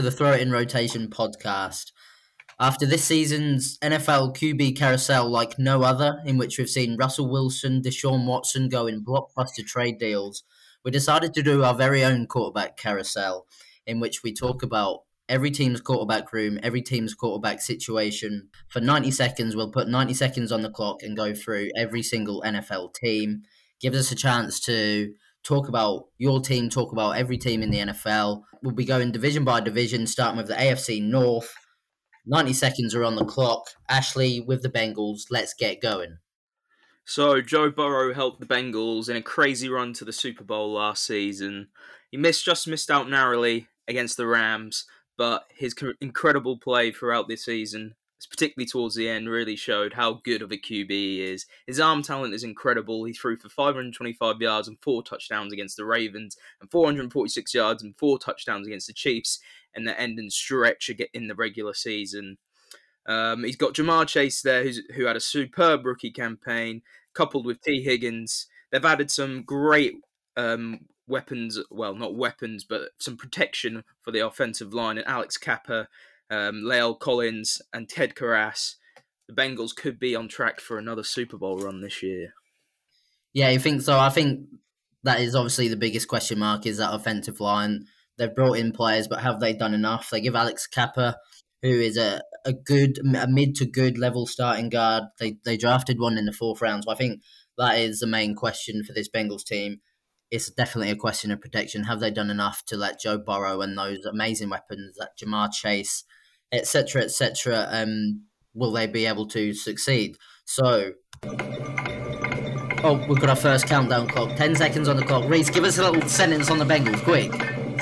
to the Throw It in Rotation podcast. After this season's NFL QB carousel like no other, in which we've seen Russell Wilson, Deshaun Watson go in blockbuster trade deals, we decided to do our very own quarterback carousel, in which we talk about every team's quarterback room, every team's quarterback situation. For 90 seconds, we'll put 90 seconds on the clock and go through every single NFL team. Gives us a chance to talk about your team, talk about every team in the NFL. We'll be going division by division, starting with the AFC North. 90 seconds are on the clock. Ashley with the Bengals. Let's get going. So, Joe Burrow helped the Bengals in a crazy run to the Super Bowl last season. He missed just missed out narrowly against the Rams, but his incredible play throughout this season, particularly towards the end, really showed how good of a QB he is. His arm talent is incredible. He threw for 525 yards and four touchdowns against the Ravens, and 446 yards and four touchdowns against the Chiefs in the end and stretch in the regular season. Um, he's got Ja'Marr Chase there, who had a superb rookie campaign, coupled with Tee Higgins. They've added some great um, weapons, well, not weapons, but some protection for the offensive line. And Alex Cappa, um, Collins, and Ted Karras. The Bengals could be on track for another Super Bowl run this year. Yeah, you think so? I think that is obviously the biggest question mark is that offensive line. They've brought in players, but have they done enough? They give Alex Cappa, who is a, a good, a mid to good level starting guard. They they drafted one in the fourth round, so I think that is the main question for this Bengals team it's definitely a question of protection. Have they done enough to let Joe Burrow and those amazing weapons like Ja'Marr Chase, etc., etc., um, will they be able to succeed? So, oh, we've got our first countdown clock. Ten seconds on the clock. Rhys, give us a little sentence on the Bengals, quick.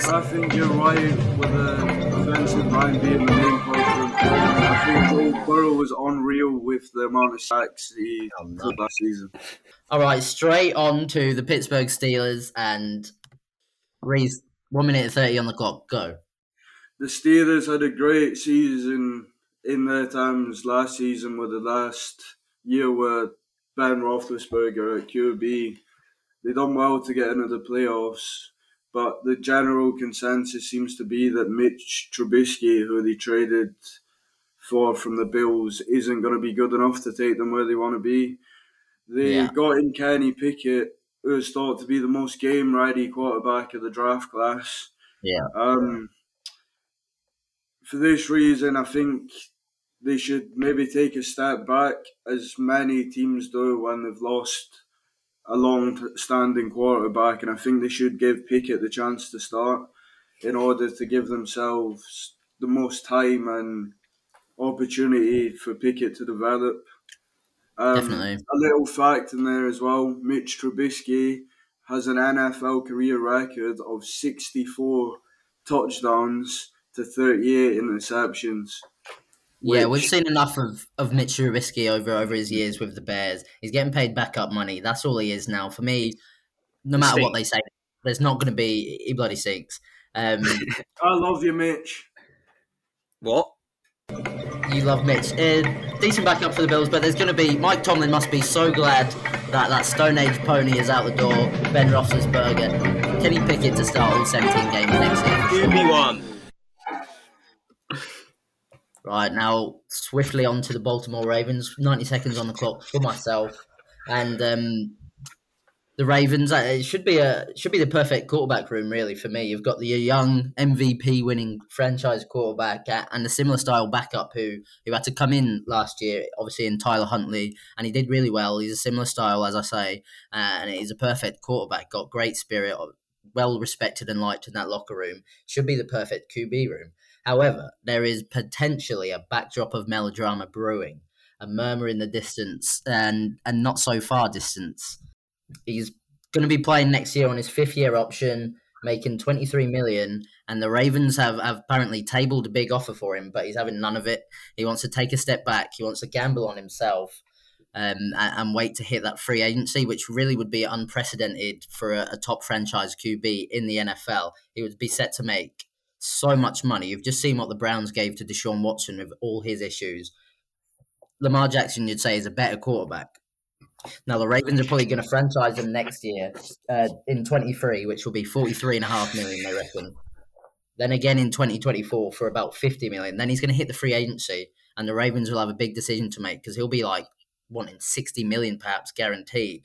I think you're right with the offensive line being the main problem. I think Joe Burrow was unreal with the amount of sacks he had last season. All right, straight on to the Pittsburgh Steelers and Rhys. One minute and thirty on the clock. Go. The Steelers had a great season in their times last season, with the last year where Ben Roethlisberger at QB. They done well to get into the playoffs, but the general consensus seems to be that Mitch Trubisky, who they traded for from the Bills, isn't going to be good enough to take them where they want to be. They yeah. got in Kenny Pickett, who is thought to be the most game ready quarterback of the draft class. Yeah. Um, for this reason, I think they should maybe take a step back, as many teams do when they've lost a long standing quarterback. And I think they should give Pickett the chance to start in order to give themselves the most time and opportunity for Pickett to develop. Um, Definitely. A little fact in there as well Mitch Trubisky has an NFL career record of 64 touchdowns to 38 interceptions. Yeah, we've seen enough of, of Mitch Trubisky over over his years with the Bears. He's getting paid backup money. That's all he is now. For me, no matter what they say, there's not going to be he bloody sinks. Um, I love you, Mitch. What? You love Mitch. Uh, decent backup for the Bills, but there's going to be Mike Tomlin must be so glad that that Stone Age pony is out the door. Ben Roethlisberger, Kenny Pickett to start all 17 games next year. Give me one. Right now, swiftly on to the Baltimore Ravens. 90 seconds on the clock for myself, and um, the Ravens. Uh, it should be a should be the perfect quarterback room, really, for me. You've got the young MVP winning franchise quarterback and a similar style backup who who had to come in last year, obviously in Tyler Huntley, and he did really well. He's a similar style, as I say, uh, and he's a perfect quarterback. Got great spirit, well respected and liked in that locker room. Should be the perfect QB room. However, there is potentially a backdrop of melodrama brewing, a murmur in the distance, and and not so far distance He's going to be playing next year on his fifth year option, making 23 million. And the Ravens have, have apparently tabled a big offer for him, but he's having none of it. He wants to take a step back. He wants to gamble on himself. Um, and, and, wait to hit that free agency, which really would be unprecedented for a, a, top franchise QB in the NFL. He would be set to make so much money. You've just seen what the Browns gave to Deshaun Watson with all his issues. Lamar Jackson, you'd say, is a better quarterback. Now, the Ravens are probably going to franchise him next year uh, in 23, which will be 43 and a half million, they reckon. then again in 2024 for about 50 million. Then he's going to hit the free agency, and the Ravens will have a big decision to make because he'll be like wanting 60 million perhaps guaranteed.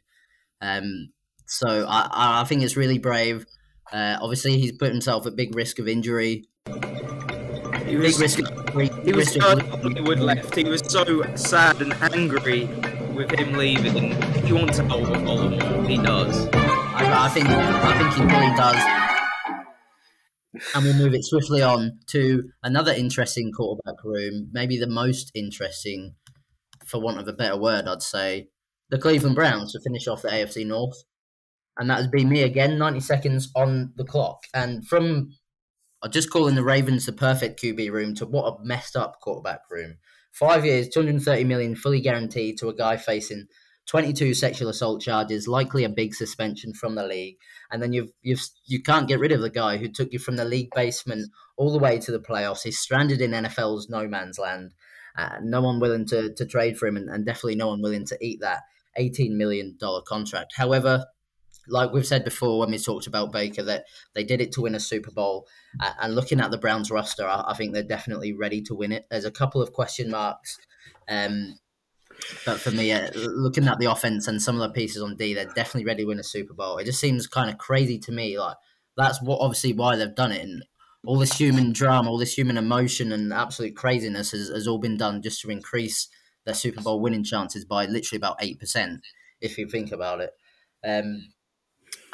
Um, so I, I think it's really brave. Uh, obviously, he's put himself at big risk of injury. He was, big risk. Of, he was so Hollywood left. He was so sad and angry with him leaving. He wants to hold Baltimore. He does. I, I think. I think he really does. And we'll move it swiftly on to another interesting quarterback room, maybe the most interesting, for want of a better word, I'd say, the Cleveland Browns to finish off the AFC North. And that has been me again, 90 seconds on the clock. And from I'm just calling the Ravens the perfect QB room to what a messed up quarterback room. Five years, 230 million fully guaranteed to a guy facing 22 sexual assault charges, likely a big suspension from the league, and then you've you've you can't get rid of the guy who took you from the league basement all the way to the playoffs. He's stranded in NFL's no man's land. Uh, no one willing to to trade for him, and, and definitely no one willing to eat that 18 million dollar contract. However, like we've said before when we talked about Baker, that they did it to win a Super Bowl. And looking at the Browns roster, I, I, think they're definitely ready to win it. There's a couple of question marks. Um, but for me, uh, looking at the offense and some of the pieces on D, they're definitely ready to win a Super Bowl. It just seems kind of crazy to me. Like that's what obviously why they've done it, and all this human drama, all this human emotion, and absolute craziness has, has all been done just to increase their Super Bowl winning chances by literally about eight percent, if you think about it. Um,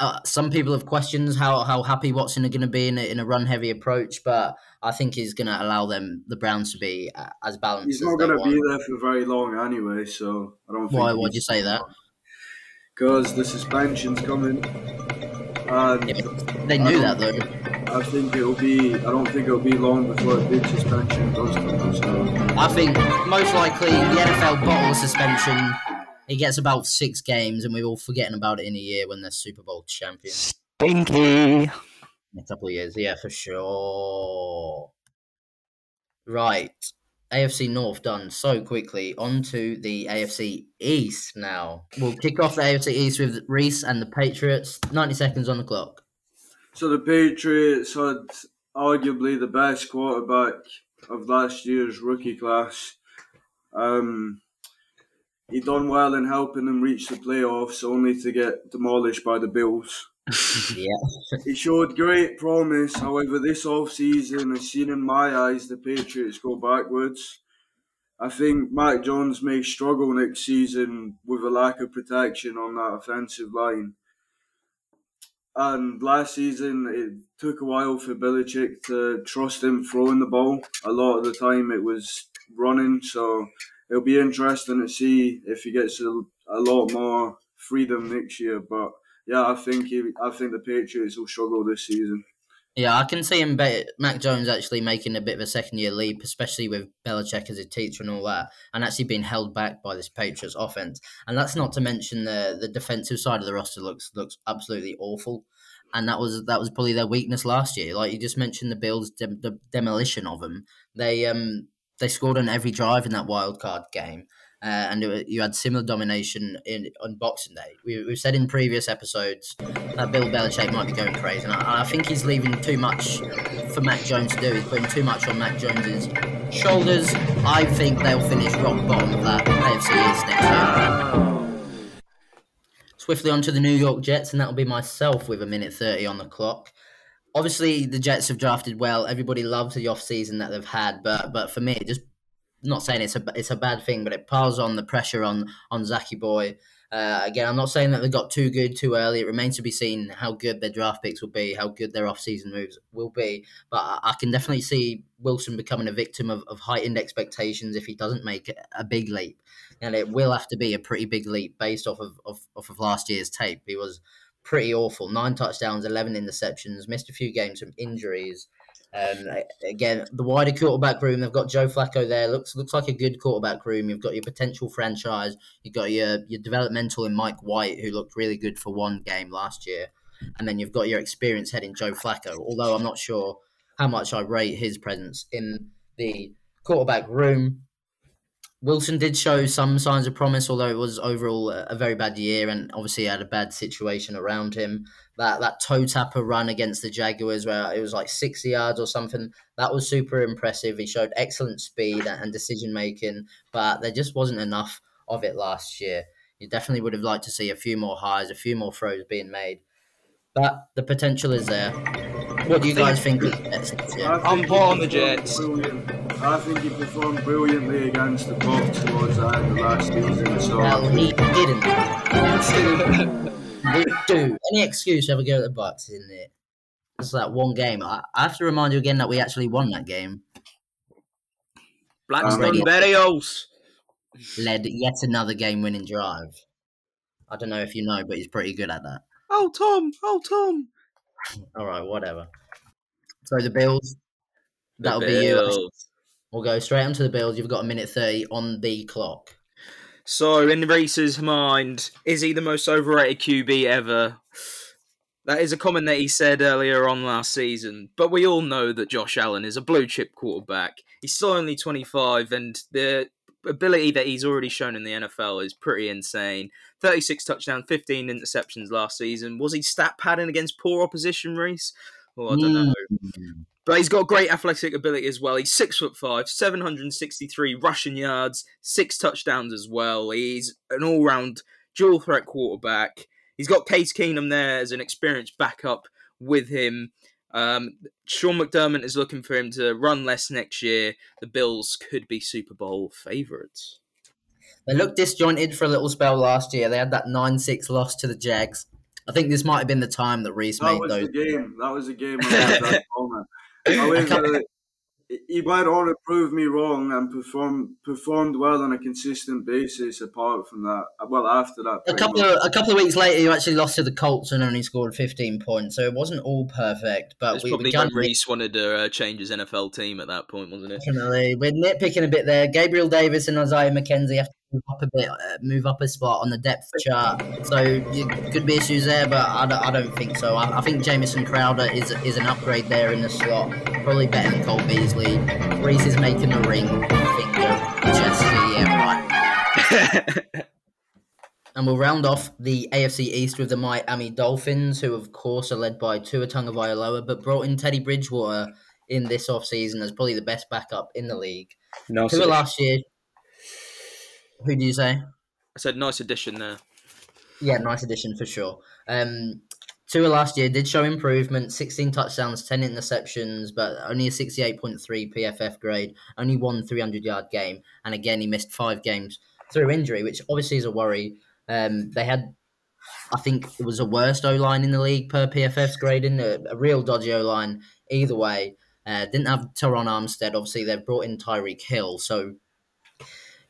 uh, some people have questions how, how happy Watson are going to be in a, in a run heavy approach, but I think he's going to allow them the Browns to be uh, as balanced. He's not going to be there for very long anyway, so I don't. Why? Why'd you say that? Because the suspension's coming. And yeah, they knew that though. I think it'll be. I don't think it'll be long before a big suspension does come. So I think most likely the NFL bottle suspension he gets about six games, and we're all forgetting about it in a year when they're Super Bowl champions. Stinky. In a couple of years, yeah, for sure. Right. AFC North done so quickly. On to the AFC East now. We'll kick off the AFC East with Rhys and the Patriots. 90 seconds on the clock. So the Patriots had arguably the best quarterback of last year's rookie class. Um, he done well in helping them reach the playoffs, only to get demolished by the Bills. yeah. he showed great promise. However, this off season has seen in my eyes the Patriots go backwards. I think Mac Jones may struggle next season with a lack of protection on that offensive line. And last season, it took a while for Belichick to trust him throwing the ball. A lot of the time, it was running. So it'll be interesting to see if he gets a, a lot more freedom next year. But yeah, I think he, I think the Patriots will struggle this season. Yeah, I can see him. Mac Jones actually making a bit of a second year leap, especially with Belichick as a teacher and all that, and actually being held back by this Patriots offense. And that's not to mention the the defensive side of the roster looks looks absolutely awful. And that was that was probably their weakness last year. Like you just mentioned, the Bills' de- the demolition of them. They um they scored on every drive in that wild card game. Uh, and it, you had similar domination in on Boxing Day. We, have said in previous episodes that Bill Belichick might be going crazy, and I, I, think he's leaving too much for Mac Jones to do. He's putting too much on Mac Jones's shoulders. I think they'll finish rock bottom of that AFC East next year. Swiftly on to the New York Jets, and that'll be myself with a minute 30 on the clock obviously the Jets have drafted well. Everybody loves the off season that they've had, but but for me, just not saying it's a it's a bad thing, but it piles on the pressure on on Zachy Boy. Uh, again, I'm not saying that they got too good too early. It remains to be seen how good their draft picks will be, how good their off-season moves will be. But I, can definitely see Wilson becoming a victim of, of heightened expectations if he doesn't make a big leap. And it will have to be a pretty big leap based off of, of, off of last year's tape. He was pretty awful. Nine touchdowns, 11 interceptions, missed a few games from injuries. Um, again, the wider quarterback room, they've got Joe Flacco there. Looks looks like a good quarterback room. You've got your potential franchise. You've got your your developmental in Mike White, who looked really good for one game last year, and then you've got your experience head in Joe Flacco. Although I'm not sure how much I rate his presence in the quarterback room. Wilson did show some signs of promise, although it was overall a, very bad year, and obviously had a bad situation around him. That that toe tapper run against the Jaguars, where it was like sixty yards or something, that was super impressive. He showed excellent speed and decision making, but there just wasn't enough of it last year. You definitely would have liked to see a few more highs, a few more throws being made, but the potential is there. What do you guys think? Of the I I'm think hot he on the Jets. brilliant. I think he performed brilliantly against the Bucks towards the end of last season. So Well, he didn't. Didn't any excuse to ever go to the Bucks, isn't it? It's that one game. I, I have to remind you again that we actually won that game. Braxton Already. Berrios. Led yet another game-winning drive. I don't know if you know, but he's pretty good at that. Oh, Tom. Oh, Tom. All right, whatever. So the Bills. The That'll be you. We'll go straight on to the Bills. You've got a minute thirty on the clock. So, in Rhys's mind, is he the most overrated QB ever? That is a comment that he said earlier on last season, but we all know that Josh Allen is a blue chip quarterback. He's still only 25, and the ability that he's already shown in the NFL is pretty insane. 36 touchdowns, 15 interceptions last season. Was he stat padding against poor opposition, Rhys? Well, I don't know. Mm. But he's got great athletic ability as well. He's six foot five, seven hundred and sixty-three rushing yards, six touchdowns as well. He's an all-round dual threat quarterback. He's got Case Keenum there as an experienced backup with him. Um, Sean McDermott is looking for him to run less next year. The Bills could be Super Bowl favorites. They looked disjointed for a little spell last year. They had that nine-six loss to the Jags. I think this might have been the time that Rhys that made was those. the game. That was the game. I had that moment. However, he went on to prove me wrong and performed performed well on a consistent basis. Apart from that, well, after that, A couple much. of a couple of weeks later, you actually lost to the Colts and only scored 15 points, so it wasn't all perfect. But It's we, probably we when Rhys wanted to uh, change his NFL team at that point, wasn't it? definitely we're nitpicking a bit there. Gabriel Davis and Isaiah McKenzie have to move up a bit, uh, move up a spot on the depth chart. So you, could be issues there, but I don't, I don't think so. I, I think Jamison Crowder is is an upgrade there in the slot, probably better than Cole Beasley. Rhys is making the ring finger gesture, yeah, right. And we'll round off the AFC East with the Miami Dolphins, who of course are led by Tua Tagovailoa, but brought in Teddy Bridgewater in this offseason as probably the best backup in the league. no, Tua last year. Who do you say? I said nice addition there. Yeah, nice addition for sure. Um, Tua last year did show improvement 16 touchdowns, 10 interceptions, but only a 68.3 PFF grade, only one 300 yard game. And again, he missed five games through injury, which obviously is a worry. Um, they had, I think it was the worst O line in the league per PFF's grading, a, a real dodgy O line either way. Uh, didn't have Teron Armstead. Obviously, they've brought in Tyreek Hill. So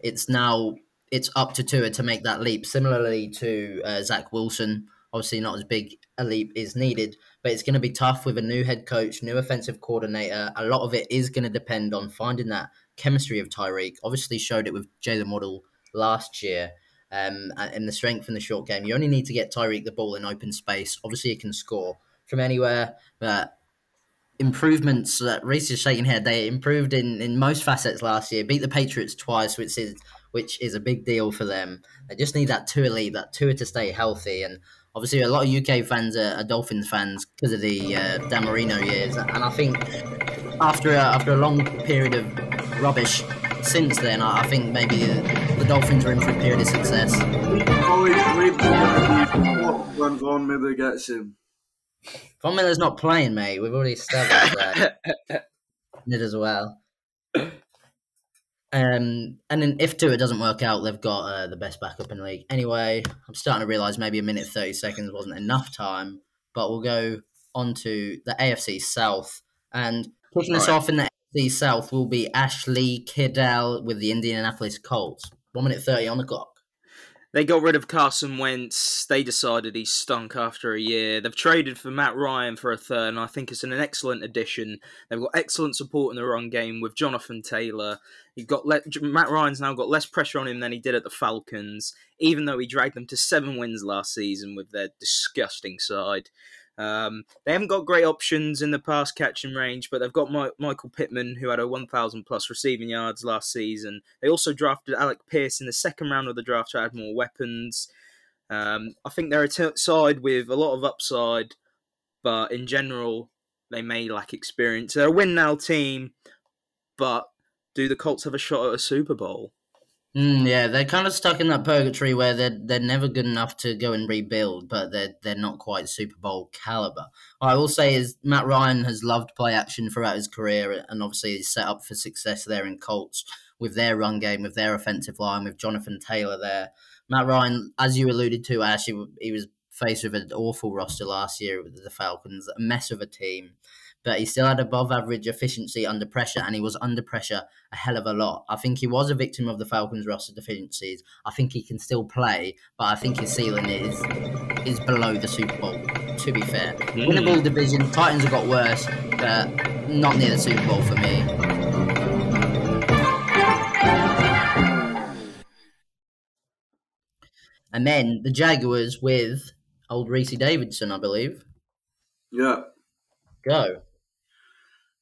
it's now it's up to Tua to make that leap. Similarly to uh, Zach Wilson, obviously not as big a leap is needed, but it's going to be tough with a new head coach, new offensive coordinator. A lot of it is going to depend on finding that chemistry of Tyreek. Obviously, showed it with Jaylen Waddle last year. Um, and the strength in the short game. You only need to get Tyreek the ball in open space. Obviously, he can score from anywhere, but improvements that Rhys is shaking head. They improved in, in most facets last year. Beat the Patriots twice, which is which is a big deal for them. They just need that Tua lead, that Tua to stay healthy. And obviously, a lot of UK fans are, are Dolphins fans because of the uh, Dan Marino years. And I think after a, after a long period of rubbish since then, I I think maybe the Dolphins are in for a period of success. Von Miller's not playing, mate. We've already established that. Did as well. Um, and then if Tua doesn't work out, they've got uh, the best backup in the league. Anyway, I'm starting to realise maybe a minute thirty seconds wasn't enough time, but we'll go on to the AFC South and kicking us Right. off in the AFC South will be Ashley Kiddell with the Indianapolis Colts. One minute thirty on the clock. They got rid of Carson Wentz. They decided he stunk after a year. They've traded for Matt Ryan for a third, and I think it's an excellent addition. They've got excellent support in the run game with Jonathan Taylor. He got le- Matt Ryan's now got less pressure on him than he did at the Falcons, even though he dragged them to seven wins last season with their disgusting side. Um, they haven't got great options in the pass catching range, but they've got My- Michael Pittman, who had a 1,000 plus receiving yards last season. They also drafted Alec Pierce in the second round of the draft to add more weapons. Um, I think they're a t- side with a lot of upside, but in general, they may lack experience. They're a win now team, but do the Colts have a shot at a Super Bowl? Mm, yeah, they're kind of stuck in that purgatory where they're they're never good enough to go and rebuild, but they're they're not quite Super Bowl caliber. What I will say is Matt Ryan has loved play action throughout his career, and obviously he's set up for success there in Colts with their run game, with their offensive line, with Jonathan Taylor there. Matt Ryan, as you alluded to, actually he was faced with an awful roster last year with the Falcons, a mess of a team but he still had above average efficiency under pressure, and he was under pressure a hell of a lot. I think he was a victim of the Falcons' roster deficiencies. I think he can still play, but I think his ceiling is is below the Super Bowl. To be fair, mm. winnable division. Titans have got worse, but not near the Super Bowl for me. And then the Jaguars with old Rhys Davidson, I believe. Yeah. Go.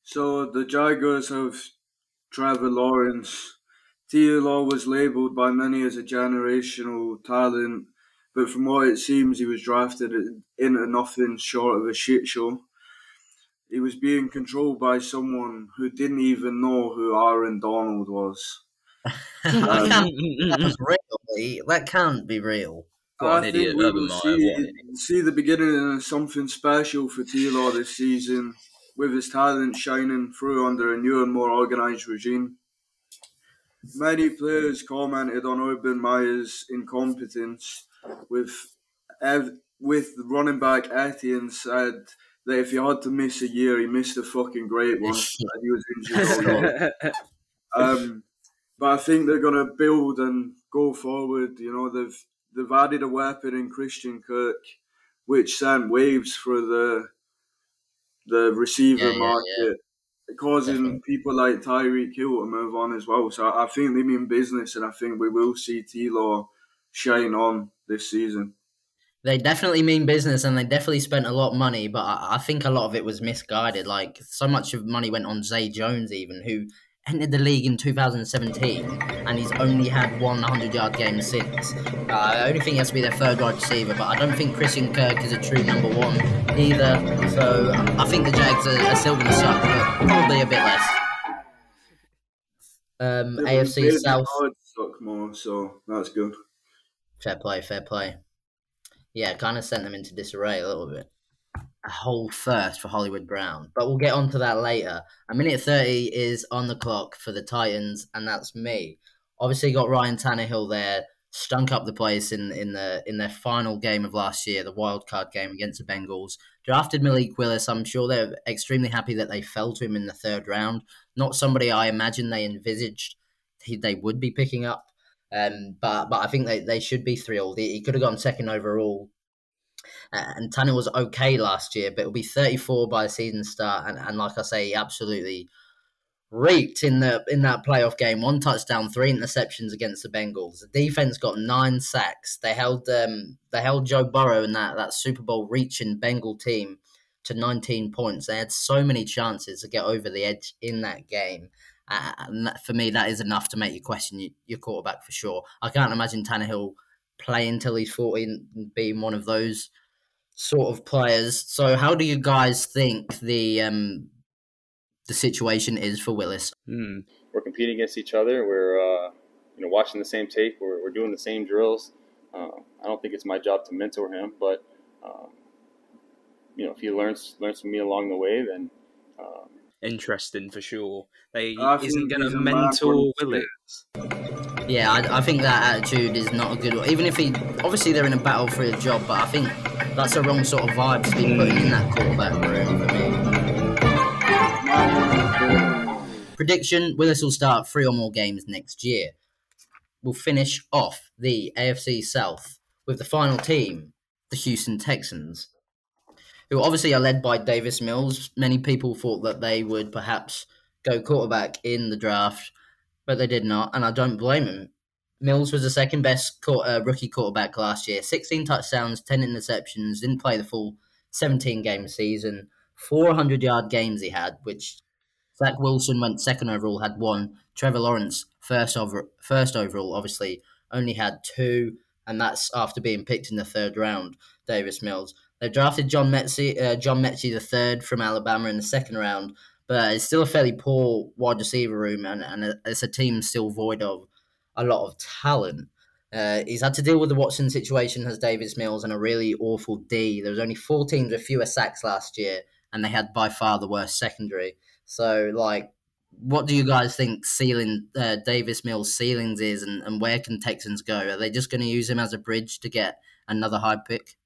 So the Jaguars have Trevor Lawrence. Law was labelled by many as a generational talent, but from what it seems, he was drafted into nothing short of a shit show. He was being controlled by someone who didn't even know who Aaron Donald was. um, that, real, that can't be real. What I think we will see, see the beginning of something special for Law this season with his talent shining through under a new and more organised regime. Many players commented on Urban Meyer's incompetence, with with running back Etienne said that if he had to miss a year, he missed a fucking great one. and he was injured. um, but I think they're gonna build and go forward. You know, they've they've added a weapon in Christian Kirk, which sent waves for the the receiver yeah, market, causing Definitely. people like Tyreek Hill to move on as well. So I think they mean business, and I think we will see T Law shine on this season. They definitely mean business, and they definitely spent a lot of money. But I, I think a lot of it was misguided. Like so much of money went on Zay Jones, even who entered the league in 2017 and he's only had one 100 yard game since. Uh, I only think he has to be their third wide receiver, but I don't think Christian Kirk is a true number one either. So I think the Jags are, are still going to suck, but probably a bit less. Um, AFC South. Suck more, so that's good. Fair play, fair play. Yeah, kind of sent them into disarray a little bit a whole first for Hollywood Brown. But we'll get onto that later. A minute 30 is on the clock for the Titans, and that's me. Obviously, got Ryan Tannehill there, stunk up the place in, in the in their final game of last year, the wild card game against the Bengals. Drafted Malik Willis. I'm sure they're extremely happy that they fell to him in the third round. Not somebody I imagine they envisaged he, they would be picking up. Um, but but I think they, they should be thrilled. He, he could have gone second overall and Tanner was okay last year, but it'll be 34 by the season start. And, and like I say, he absolutely reeked in the in that playoff game. One touchdown, three interceptions against the Bengals. The defense got nine sacks. They held um they held Joe Burrow and that that Super Bowl reaching Bengal team to 19 points. They had so many chances to get over the edge in that game. Uh, and that, for me, that is enough to make you question your, your quarterback for sure. I can't imagine Tannehill playing until he's 40 and being one of those sort of players. So, how do you guys think the um, the situation is for Willis? Hmm. We're competing against each other. We're uh, you know watching the same tape. We're, we're doing the same drills. Uh, I don't think it's my job to mentor him, but um, you know if he learns learns from me along the way, then. Um, Interesting for sure. They isn't going to mentor Willis. Yeah, I, I, think that attitude is not a good one. Even if he, obviously they're in a battle for a job, but I think that's a wrong sort of vibe to be putting in that quarterback room Prediction: Willis will start three or more games next year. We'll finish off the AFC South with the final team, the Houston Texans, who obviously are led by Davis Mills. Many people thought that they would perhaps go quarterback in the draft, but they did not, and I don't blame them. Mills was the second best uh, rookie quarterback last year. 16 touchdowns, 10 interceptions, didn't play the full 17 game season, 400 yard games he had, which Zach Wilson went second overall, had one. Trevor Lawrence, first over first overall, obviously only had two, and that's after being picked in the third round. Davis Mills. They drafted John Metchie, uh, John Metchie the third from Alabama in the second round, but it's still a fairly poor wide receiver room, and, and it's a team still void of a lot of talent. Uh, he's had to deal with the Watson situation as Davis Mills and a really awful D. There was only four teams with fewer sacks last year, and they had by far the worst secondary. So, like, what do you guys think ceiling uh, Davis Mills ceilings is, and, and where can Texans go? Are they just going to use him as a bridge to get another high pick?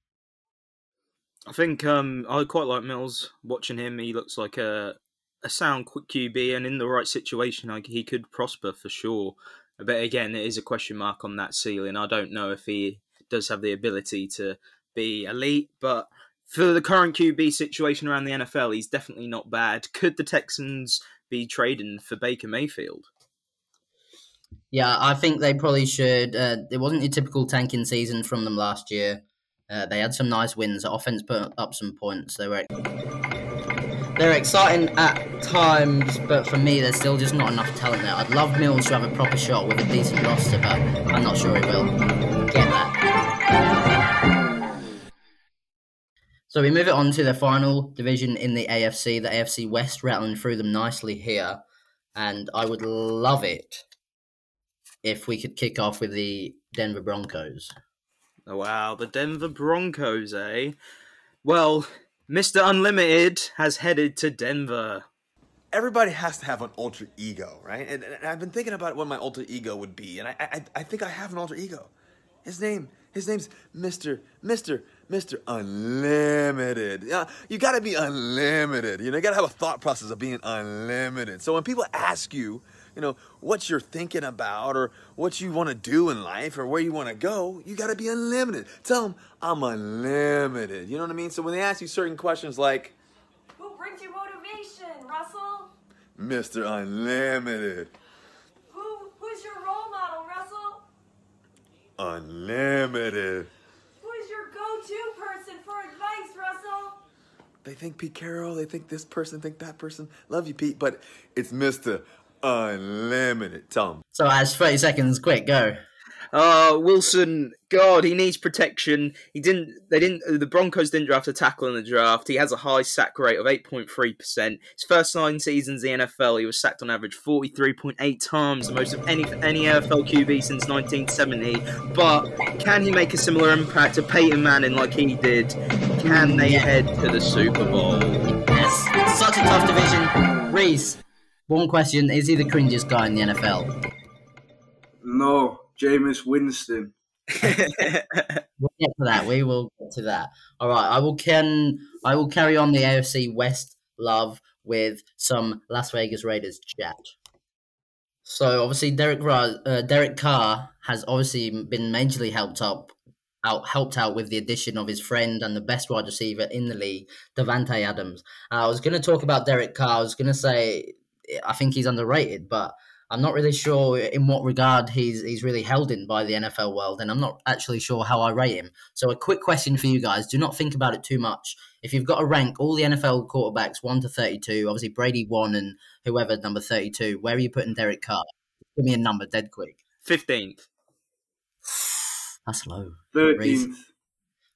I think um, I quite like Mills. Watching him, he looks like a a sound quick QB, and in the right situation, like he could prosper for sure. But again, it is a question mark on that ceiling. I don't know if he does have the ability to be elite, but for the current QB situation around the NFL, he's definitely not bad. Could the Texans be trading for Baker Mayfield? Yeah, I think they probably should. Uh, it wasn't a typical tanking season from them last year. Uh, they had some nice wins. The offense put up some points. They were they're exciting at times, but for me, there's still just not enough talent there. I'd love Mills to have a proper shot with a decent roster, but I'm not sure he will get that. So we move it on to the final division in the AFC, the AFC West, rattling through them nicely here, and I would love it if we could kick off with the Denver Broncos. Oh, wow, the Denver Broncos, eh? Well, Mr. Unlimited has headed to Denver. Everybody has to have an alter ego, right? And, and I've been thinking about what my alter ego would be, and I, I, I think I have an alter ego. His name, his name's Mr. Mr. Mr. Unlimited. Yeah, you gotta be unlimited. You know, you gotta have a thought process of being unlimited. So when people ask you, you know, what you're thinking about or what you want to do in life or where you want to go, you got to be unlimited. Tell them, I'm unlimited. You know what I mean? So when they ask you certain questions like, Who brings you motivation, Russell? Mr. Unlimited. Who, who's your role model, Russell? Unlimited. Who's your go-to person for advice, Russell? They think Pete Carroll, they think this person, think that person. Love you, Pete, but it's Mr. Unlimited. Tell him. So as 30 seconds, quick, go. Uh, Wilson, God, he needs protection. He didn't. They didn't. The Broncos didn't draft a tackle in the draft. He has a high sack rate of eight point three percent. His first nine seasons in the NFL, he was sacked on average forty three point eight times, the most of any any NFL QB since nineteen seventy. But can he make a similar impact to Peyton Manning like he did? Can they head to the Super Bowl? Yes, such a tough division. Rhys, one question: Is he the cringiest guy in the NFL? No, Jameis Winston. We'll get to that. We will get to that. All right. I will can I will carry on the AFC West love with some Las Vegas Raiders chat. So obviously Derek uh, Derek Carr has obviously been majorly helped up out helped out with the addition of his friend and the best wide receiver in the league, Davante Adams. Uh, I was going to talk about Derek Carr. I was going to say I think he's underrated, but I'm not really sure in what regard he's he's really held in by the NFL world, and I'm not actually sure how I rate him. So, a quick question for you guys: Do not think about it too much. If you've got to rank all the NFL quarterbacks one to thirty-two, obviously Brady one and whoever number thirty-two, where are you putting Derek Carr? Give me a number, dead quick. Fifteenth. That's low. Thirteenth.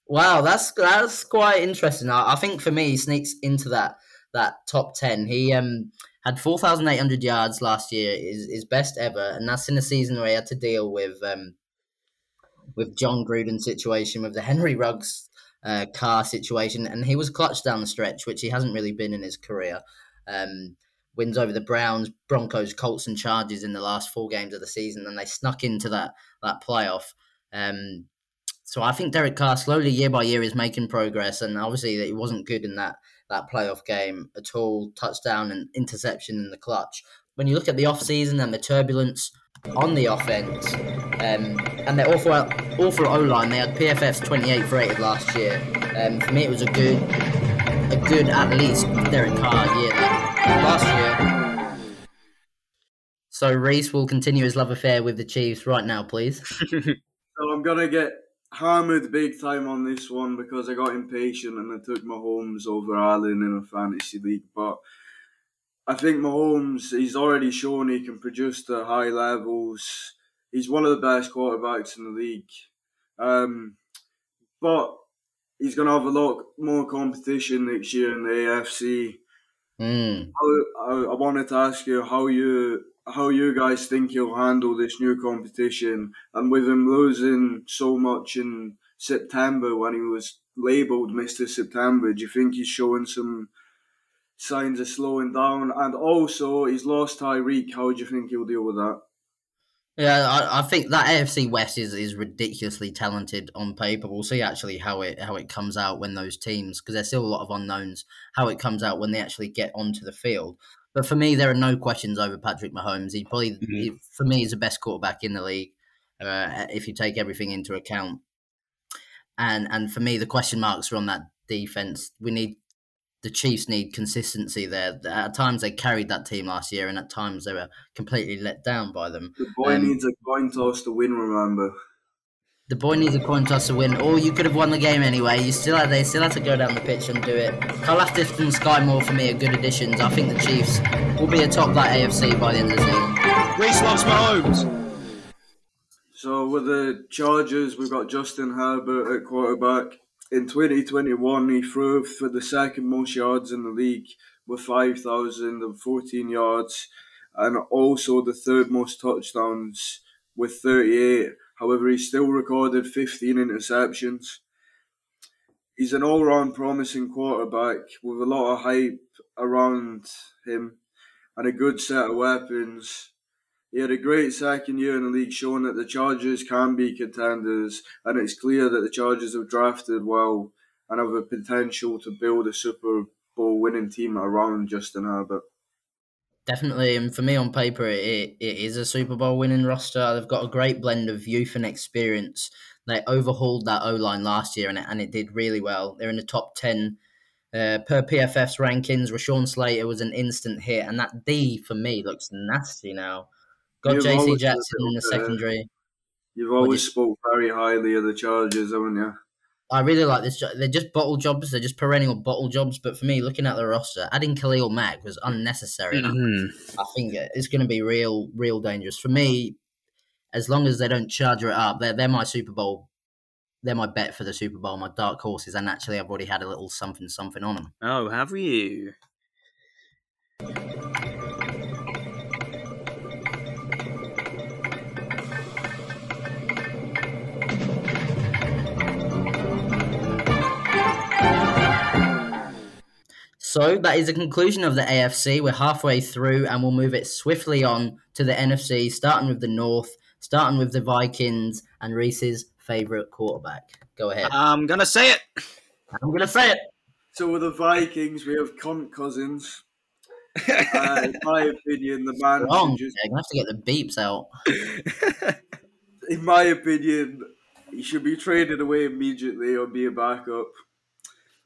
Wow, that's that's quite interesting. I, I think for me, he sneaks into that that top ten. He um had 4,800 yards last year, is his best ever, and that's in a season where he had to deal with um, with Jon Gruden situation, with the Henry Ruggs uh, Carr situation, and he was clutch down the stretch, which he hasn't really been in his career. Um, wins over the Browns, Broncos, Colts, and Chargers in the last four games of the season, and they snuck into that that playoff. Um, so I think Derek Carr slowly, year by year, is making progress, and obviously that he wasn't good in that that playoff game at all. Touchdown and interception in the clutch. When you look at the off season and the turbulence on the offense, um, and their awful awful O line, they had PFF's 28th rated last year. Um, for me, it was a good a good at least Derek Carr year last year. So Rhys will continue his love affair with the Chiefs right now, please. So I'm gonna get hammered big time on this one because I got impatient and I took Mahomes over Allen in a fantasy league. But I think Mahomes, he's already shown he can produce to high levels. He's one of the best quarterbacks in the league. Um, but he's going to have a lot more competition next year in the AFC. Mm. I, I, I wanted to ask you how you how you guys think he'll handle this new competition, and with him losing so much in September when he was labelled Mister September, do you think he's showing some signs of slowing down? And also, he's lost Tyreek. How do you think he'll deal with that? Yeah, I, I think that AFC West is, is ridiculously talented on paper. We'll see actually how it how it comes out when those teams because there's still a lot of unknowns how it comes out when they actually get onto the field. But for me, there are no questions over Patrick Mahomes. He probably, Mhm. he, for me, is the best quarterback in the league uh, if you take everything into account. And and for me, the question marks are on that defense. We need the Chiefs need consistency there. At times they carried that team last year, and at times they were completely let down by them. The boy Um, needs a coin toss to win. Remember. The boy needs a coin toss to win, or you could have won the game anyway. You still had, they still had to go down the pitch and do it. Karlaftis and Skyy Moore for me are good additions. I think the Chiefs will be atop that AFC by the end of the season. Rhys loves Mahomes. So with the Chargers, we've got Justin Herbert at quarterback. In 2021, he threw for the second most yards in the league with 5,014 yards, and also the third most touchdowns with 38. However, he still recorded 15 interceptions. He's an all-round promising quarterback with a lot of hype around him and a good set of weapons. He had a great second year in the league, showing that the Chargers can be contenders, and it's clear that the Chargers have drafted well and have a potential to build a Super Bowl winning team around Justin Herbert. Definitely, and for me on paper, it, it is a Super Bowl winning roster. They've got a great blend of youth and experience. They overhauled that O line last year, and it, and it did really well. They're in the top ten uh, per PFF's rankings. Rashawn Slater was an instant hit, and that D for me looks nasty now. Got You've JC Jackson in the uh, secondary. You've always you- spoke very highly of the Chargers, haven't you? I really like this. They're just bottle jobs. They're just perennial bottle jobs. But for me, looking at the roster, adding Khalil Mack was unnecessary. Mhm. I think it's going to be real, real dangerous for me. As long as they don't charger it up, they're they're my Super Bowl. They're my bet for the Super Bowl. My dark horses, and actually, I've already had a little something, something on them. Oh, have you? So that is the conclusion of the AFC. We're halfway through, and we'll move it swiftly on to the NFC, starting with the North, starting with the Vikings and Rhys's favorite quarterback. Go ahead. I'm gonna say it. I'm gonna say it. So with the Vikings, we have Cunt Cousins. Uh, in my opinion, the man Wrong. just I'm gonna have to get the beeps out. in my opinion, he should be traded away immediately or be a backup.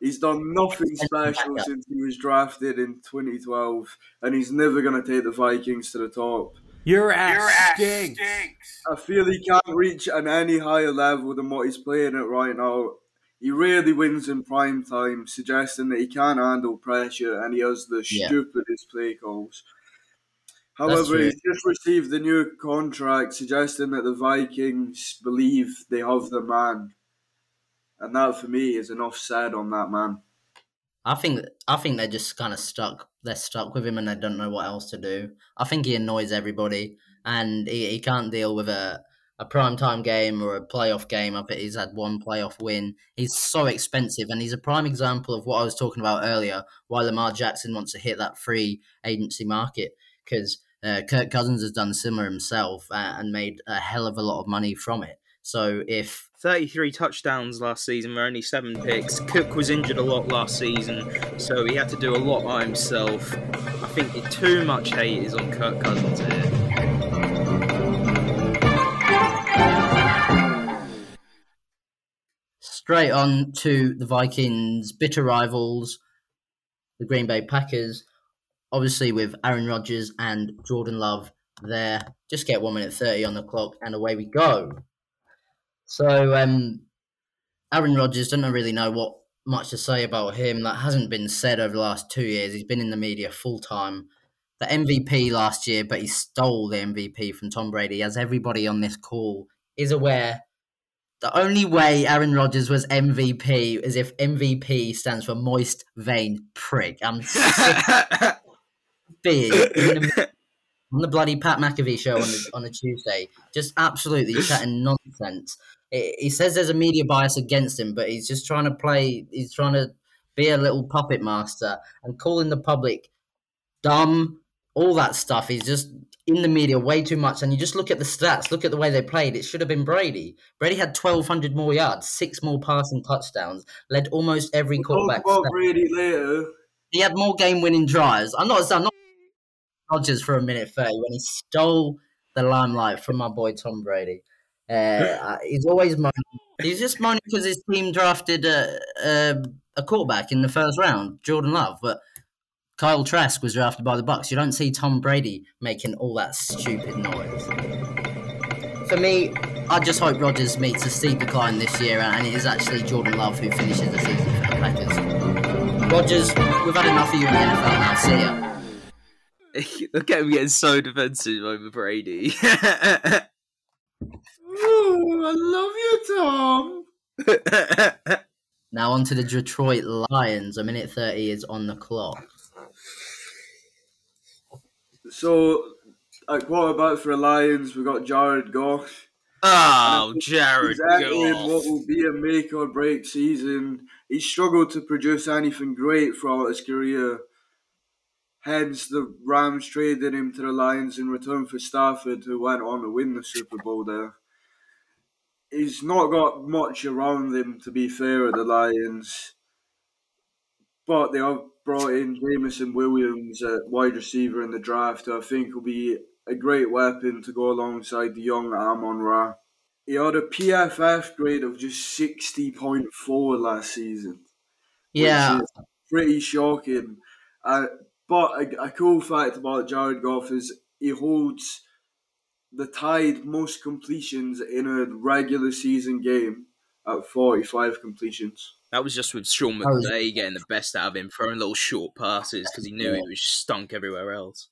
He's done nothing special since he was drafted in 2012, and he's never going to take the Vikings to the top. Your ass, stinks. I feel he can't reach an any higher level than what he's playing at right now. He rarely wins in prime time, suggesting that he can't handle pressure and he has the Yeah. stupidest play calls. However, he's just received the new contract, suggesting that the Vikings believe they have the man. And that, for me, is enough said on that man. I think I think they're just kind of stuck. They're stuck with him, and they don't know what else to do. I think he annoys everybody, and he, he can't deal with a a prime time game or a playoff game. I bet he's had one playoff win. He's so expensive, and he's a prime example of what I was talking about earlier. Why Lamar Jackson wants to hit that free agency market because uh, Kirk Cousins has done similar himself uh, and made a hell of a lot of money from it. So if 33 touchdowns last season, were only seven picks. Cook was injured a lot last season, so he had to do a lot by himself. I think too much hate is on Kirk Cousins here. Straight on to the Vikings' bitter rivals, the Green Bay Packers. Obviously, with Aaron Rodgers and Jordan Love there, just get one minute thirty on the clock, and away we go. So, um, Aaron Rodgers, don't really know what much to say about him. That hasn't been said over the last two years. He's been in the media full time. The MVP last year, but he stole the MVP from Tom Brady, as everybody on this call is aware. The only way Aaron Rodgers was MVP is if MVP stands for moist vein prick. I'm being on the bloody Pat McAfee show on the, on a Tuesday, just absolutely chatting nonsense. He says there's a media bias against him, but he's just trying to play. He's trying to be a little puppet master and calling the public dumb, all that stuff. He's just in the media way too much. And you just look at the stats, look at the way they played. It should have been Brady. Brady had 1,200 more yards, six more passing touchdowns, led almost every Talk quarterback. about Brady later. He had more game-winning drives. I'm not. I'm not Rodgers for a minute thirty when he stole the limelight from my boy Tom Brady. Uh, he's always moaning. He's just moaning because his team drafted a, a a quarterback in the first round, Jordan Love, but Kyle Trask was drafted by the Bucs. You don't see Tom Brady making all that stupid noise. For me, I just hope Rodgers meets a steep decline this year, and it is actually Jordan Love who finishes the season for the Packers. Rodgers, we've had enough of you in the NFL now. See ya. Look at him getting so defensive over Brady. Ooh, I love you, Tom. Now on to the Detroit Lions. A minute 30 is on the clock. So, uh, at quarterback for the Lions, we got Jared Goff. oh, Jared exactly in what will be a make or break season. He struggled to produce anything great throughout his career. Hence, the Rams traded him to the Lions in return for Stafford, who went on to win the Super Bowl there. He's not got much around him, to be fair, at the Lions. But they have brought in Jameson Williams at wide receiver in the draft, who I think will be a great weapon to go alongside the young Amon Ra. He had a PFF grade of just 60.4 last season. which Yeah, is pretty shocking. Uh, but a, a cool fact about Jared Goff is he holds the tied most completions in a regular season game at 45 completions. That was just with Sean That McVay getting the best out of him, throwing little short passes because he knew Yeah. he was stunk everywhere else.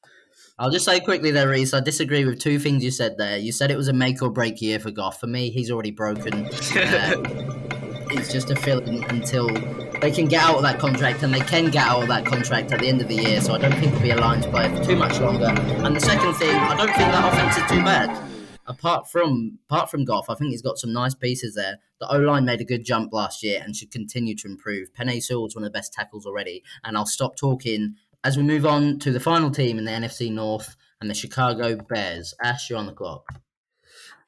I'll just say quickly there, Rhys. I disagree with two things you said there. You said it was a make or break year for Goff. For me, he's already broken. Uh, it's just a fill in until they can get out of that contract, and they can get out of that contract at the end of the year. So I don't think he'll be a Lions player for too much longer. And the second thing, I don't think that offense is too bad. Apart from apart from Goff, I think he's got some nice pieces there. The O line made a good jump last year and should continue to improve. Penei Sewell's one of the best tackles already. And I'll stop talking as we move on to the final team in the NFC North and the Chicago Bears. Ash, you're on the clock.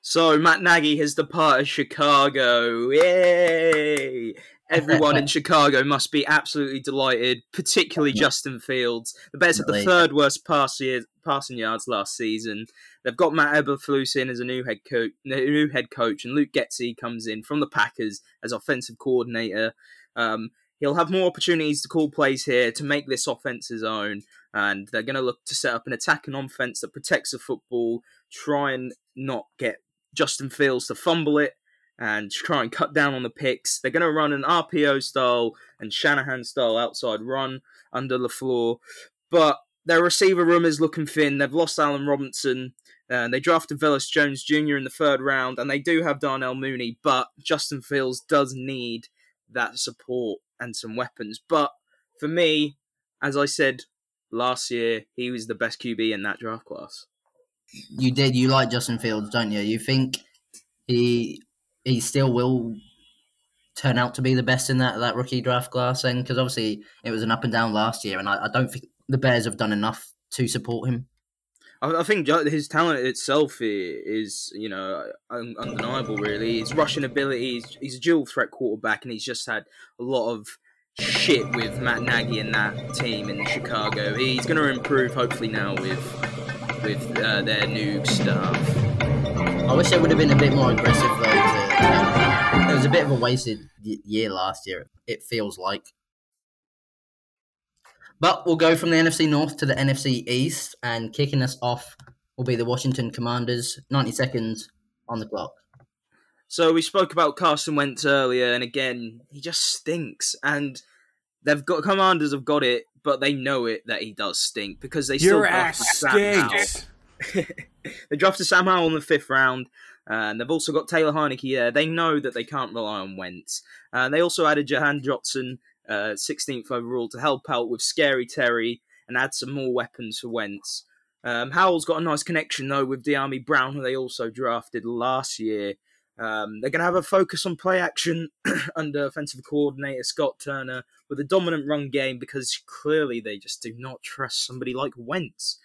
So Matt Nagy has departed Chicago. Yay! Everyone in Chicago must be absolutely delighted, particularly Justin Fields. The Bears had the third worst pass year, passing yards last season. They've got Matt Eberflus in as a new head coach, new head coach, and Luke Getsy comes in from the Packers as offensive coordinator. Um, he'll have more opportunities to call plays here to make this offense his own, and they're going to look to set up an attacking offense that protects the football, try and not get Justin Fields to fumble it and try and cut down on the picks. They're going to run an RPO style and Shanahan style outside run under the floor, but their receiver room is looking thin. They've lost Allen Robinson. They drafted Velus Jones Jr. in the third round, and they do have Darnell Mooney, but Justin Fields does need that support and some weapons. But for me, as I said last year, he was the best QB in that draft class. You did. You like Justin Fields, don't you? You think he he still will turn out to be the best in that, that rookie draft class? Then, because obviously it was an up and down last year, and I, I don't think the Bears have done enough to support him. I, I think his talent itself is, you know, undeniable. Really, his rushing ability. He's, he's a dual threat quarterback, and he's just had a lot of shit with Matt Nagy and that team in Chicago. He's going to improve, hopefully, now with with uh, their new staff. I wish they would have been a bit more aggressive though. To, it was a bit of a wasted year last year. It feels like. But we'll go from the NFC North to the NFC East, and kicking us off will be the Washington Commanders. Ninety seconds on the clock. So we spoke about Carson Wentz earlier, and again, he just stinks. And they've got commanders have got it, but they know it that he does stink because they still Your drafted ass Sam stinks. Howell. they drafted Sam Howell in the fifth round. And they've also got Taylor Heinicke there. They know that they can't rely on Wentz. Uh, they also added Jahan Dotson, uh, 16th overall, to help out with Scary Terry and add some more weapons for Wentz. Um, Howell's got a nice connection though with Dyami Brown, who they also drafted last year. Um, they're going to have a focus on play action under offensive coordinator Scott Turner with a dominant run game because clearly they just do not trust somebody like Wentz.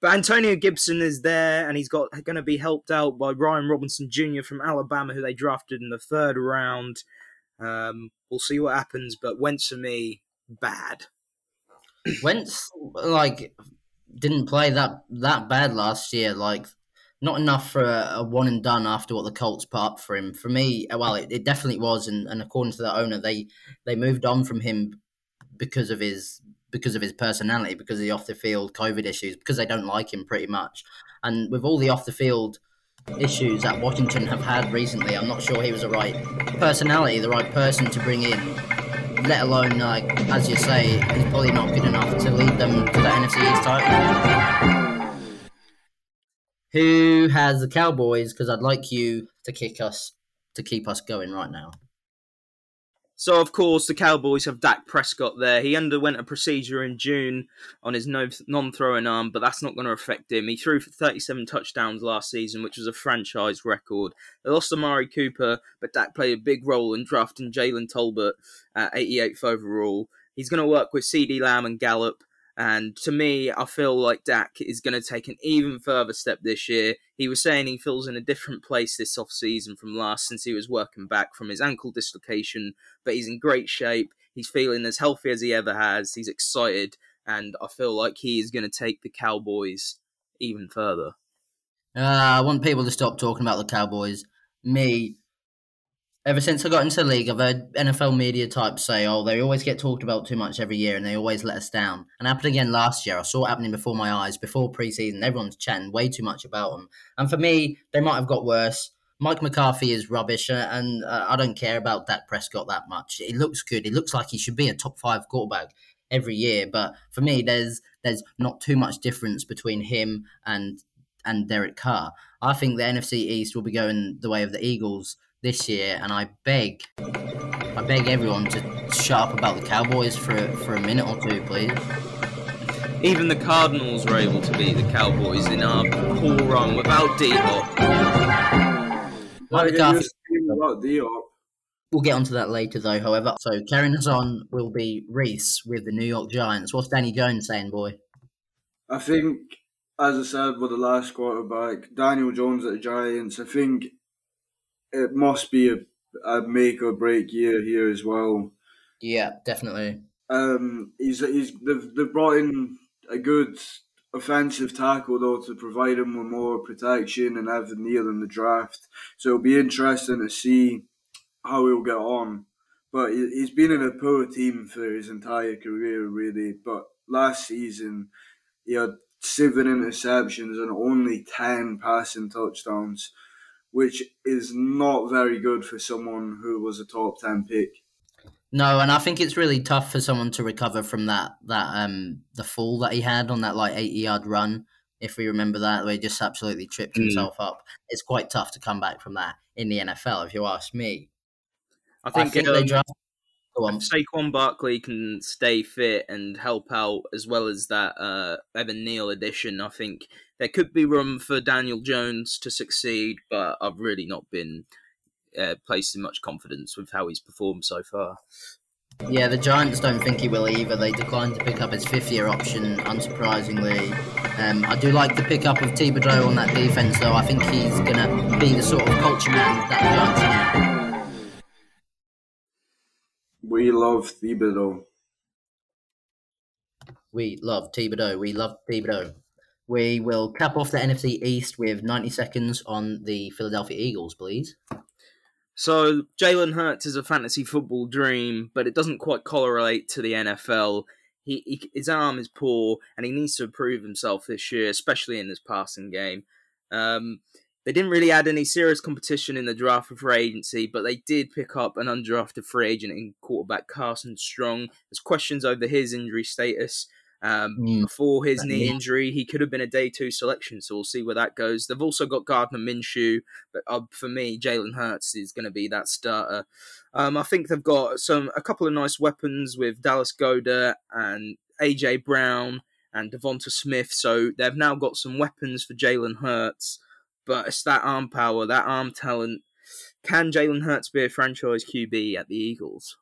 But Antonio Gibson is there, and he's got going to be helped out by Brian Robinson Jr. from Alabama, who they drafted in the third round. Um, we'll see what happens, but Wentz for me, bad. Wentz like didn't play that that bad last year. Like not enough for a, a one and done after what the Colts put up for him. For me, well, it, it definitely was, and, and according to the owner, they they moved on from him because of his because of his personality, because of the off the field COVID issues, because they don't like him pretty much. And with all the off the field issues that Washington have had recently, I'm not sure he was the right personality, the right person to bring in. Let alone, like as you say, he's probably not good enough to lead them to the NFC East title. Who has the Cowboys? Because I'd like you to kick us to keep us going right now. So, of course, the Cowboys have Dak Prescott there. He underwent a procedure in June on his non throwing arm, but that's not going to affect him. He threw for 37 touchdowns last season, which was a franchise record. They lost Amari Cooper, but Dak played a big role in drafting Jalen Tolbert at 88th overall. He's going to work with CeeDee Lamb and Gallup. And to me, I feel like Dak is going to take an even further step this year. He was saying he feels in a different place this off-season from last since he was working back from his ankle dislocation, but he's in great shape. He's feeling as healthy as he ever has. He's excited, and I feel like he is going to take the Cowboys even further. Uh, I want people to stop talking about the Cowboys. Me, ever since I got into the league, I've heard NFL media types say, "Oh, they always get talked about too much every year, and they always let us down." And happened again last year. I saw it happening before my eyes, before preseason. Everyone's chatting way too much about them, and for me, they might have got worse. Mike McCarthy is rubbish, uh, and uh, I don't care about Dak Prescott that much. He looks good. He looks like he should be a top five quarterback every year. But for me, there's there's not too much difference between him and and Derek Carr. I think the NFC East will be going the way of the Eagles this year, and I beg, I beg everyone to shut up about the Cowboys for for a minute or two, please. Even the Cardinals were able to beat the Cowboys in our poor run without D Hop. Mike McCarthy. About D Hop. We'll get onto that later, though. However, so carrying us on will be Rhys with the New York Giants. What's Danny Jones saying, boy? I think, as I said with the last quarterback, Daniel Jones at the Giants, I think it must be a, a make or break year here as well. Yeah, definitely. Um, he's he's they've, they've brought in a good offensive tackle though to provide him with more protection and Evan Neal in the draft. So it'll be interesting to see how he'll get on. But he, he's been in a poor team for his entire career, really. But last season, he had seven interceptions and only ten passing touchdowns, which is not very good for someone who was a top ten pick. No, and I think it's really tough for someone to recover from that that um the fall that he had on that like eighty yard run. If we remember that, where he just absolutely tripped Mm. himself up. It's quite tough to come back from that in the NFL, if you ask me. I I think, think, um, they draft. Go on. if Saquon Barkley can stay fit and help out as well as that uh, Evan Neal addition, I think there could be room for Daniel Jones to succeed. But I've really not been uh, placing much confidence with how he's performed so far. Yeah, the Giants don't think he will either. They declined to pick up his fifth year option, unsurprisingly. Um, I do like the pickup of Thibodeaux on that defense, though. I think he's going to be the sort of culture man that the Giants need. We love Thibodeaux. We love Thibodeaux. We love Thibodeaux. We will cap off the NFC East with 90 seconds on the Philadelphia Eagles, please. So Jalen Hurts is a fantasy football dream, but it doesn't quite correlate to the NFL. He, he his arm is poor, and he needs to improve himself this year, especially in his passing game. Um, they didn't really add any serious competition in the draft of free agency, but they did pick up an undrafted free agent in quarterback Carson Strong. There's questions over his injury status. Um, Mm. Before his knee injury, he could have been a day two selection, so we'll see where that goes. They've also got Gardner Minshew, but uh, for me, Jalen Hurts is going to be that starter. Um, I think they've got some a couple of nice weapons with Dallas Goedert and AJ Brown and Devonta Smith, so they've now got some weapons for Jalen Hurts. But it's that arm power, that arm talent. Can Jalen Hurts be a franchise QB at the Eagles?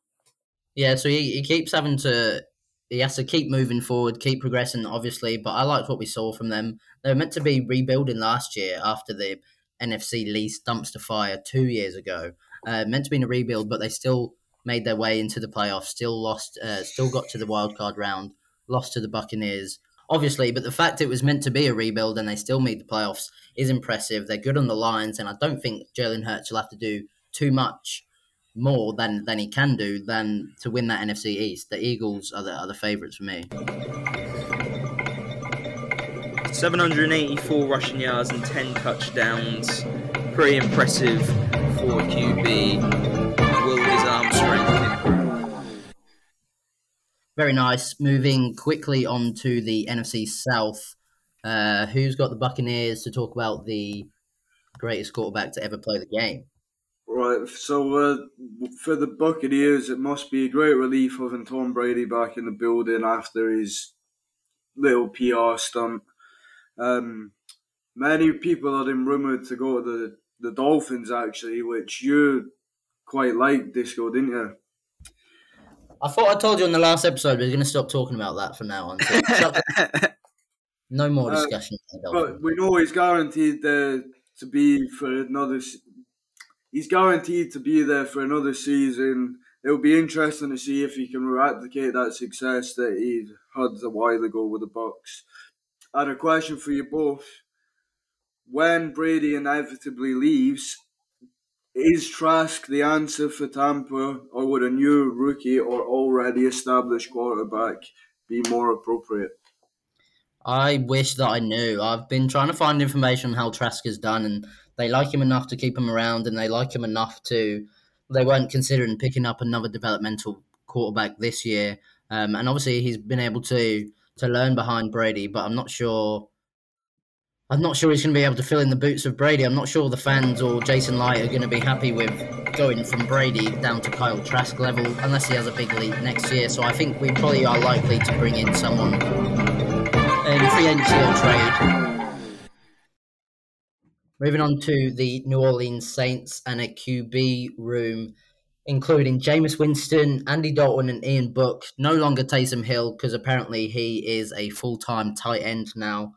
Yeah, so he, he keeps having to he has to keep moving forward, keep progressing, obviously. But I liked what we saw from them. They were meant to be rebuilding last year after the NFC lease dumpster fire two years ago. Uh, meant to be in a rebuild, but they still made their way into the playoffs. Still lost. Uh, still got to the wild card round. Lost to the Buccaneers, obviously. But the fact it was meant to be a rebuild and they still made the playoffs is impressive. They're good on the lines, and I don't think Jalen Hurts will have to do too much more than than he can do than to win that NFC East. The Eagles are the are the favourites for me. 784 rushing yards and 10 touchdowns. Pretty impressive for a QB. Will his arm strength? Very nice. Moving quickly on to the NFC South. Uh, who's got the Buccaneers to talk about the greatest quarterback to ever play the game? Right, so uh, for the Buccaneers, it must be a great relief having Tom Brady back in the building after his little PR stunt. Um, many people had him rumoured to go to the, the Dolphins, actually, which you quite liked, Disco, didn't you? I thought I told you on the last episode we are going to stop talking about that from now on. So no more Uh, discussion. Dolphins. But we know he's guaranteed uh, to be for another. He's guaranteed to be there for another season. It'll be interesting to see if he can replicate that success that he had a while ago with the Bucs. I had a question for you both. When Brady inevitably leaves, is Trask the answer for Tampa, or would a new rookie or already established quarterback be more appropriate? I wish that I knew. I've been trying to find information on how Trask is done, and they like him enough to keep him around, and they like him enough to. They weren't considering picking up another developmental quarterback this year, um, and obviously he's been able to to learn behind Brady, but I'm not sure. I'm not sure he's going to be able to fill in the boots of Brady. I'm not sure the fans or Jason Licht are going to be happy with going from Brady down to Kyle Trask level, unless he has a big leap next year. So I think we probably are likely to bring in someone in free agency or trade. Moving on to the New Orleans Saints and a QB room, including Jameis Winston, Andy Dalton, and Ian Book. No longer Taysom Hill because apparently he is a full time tight end now.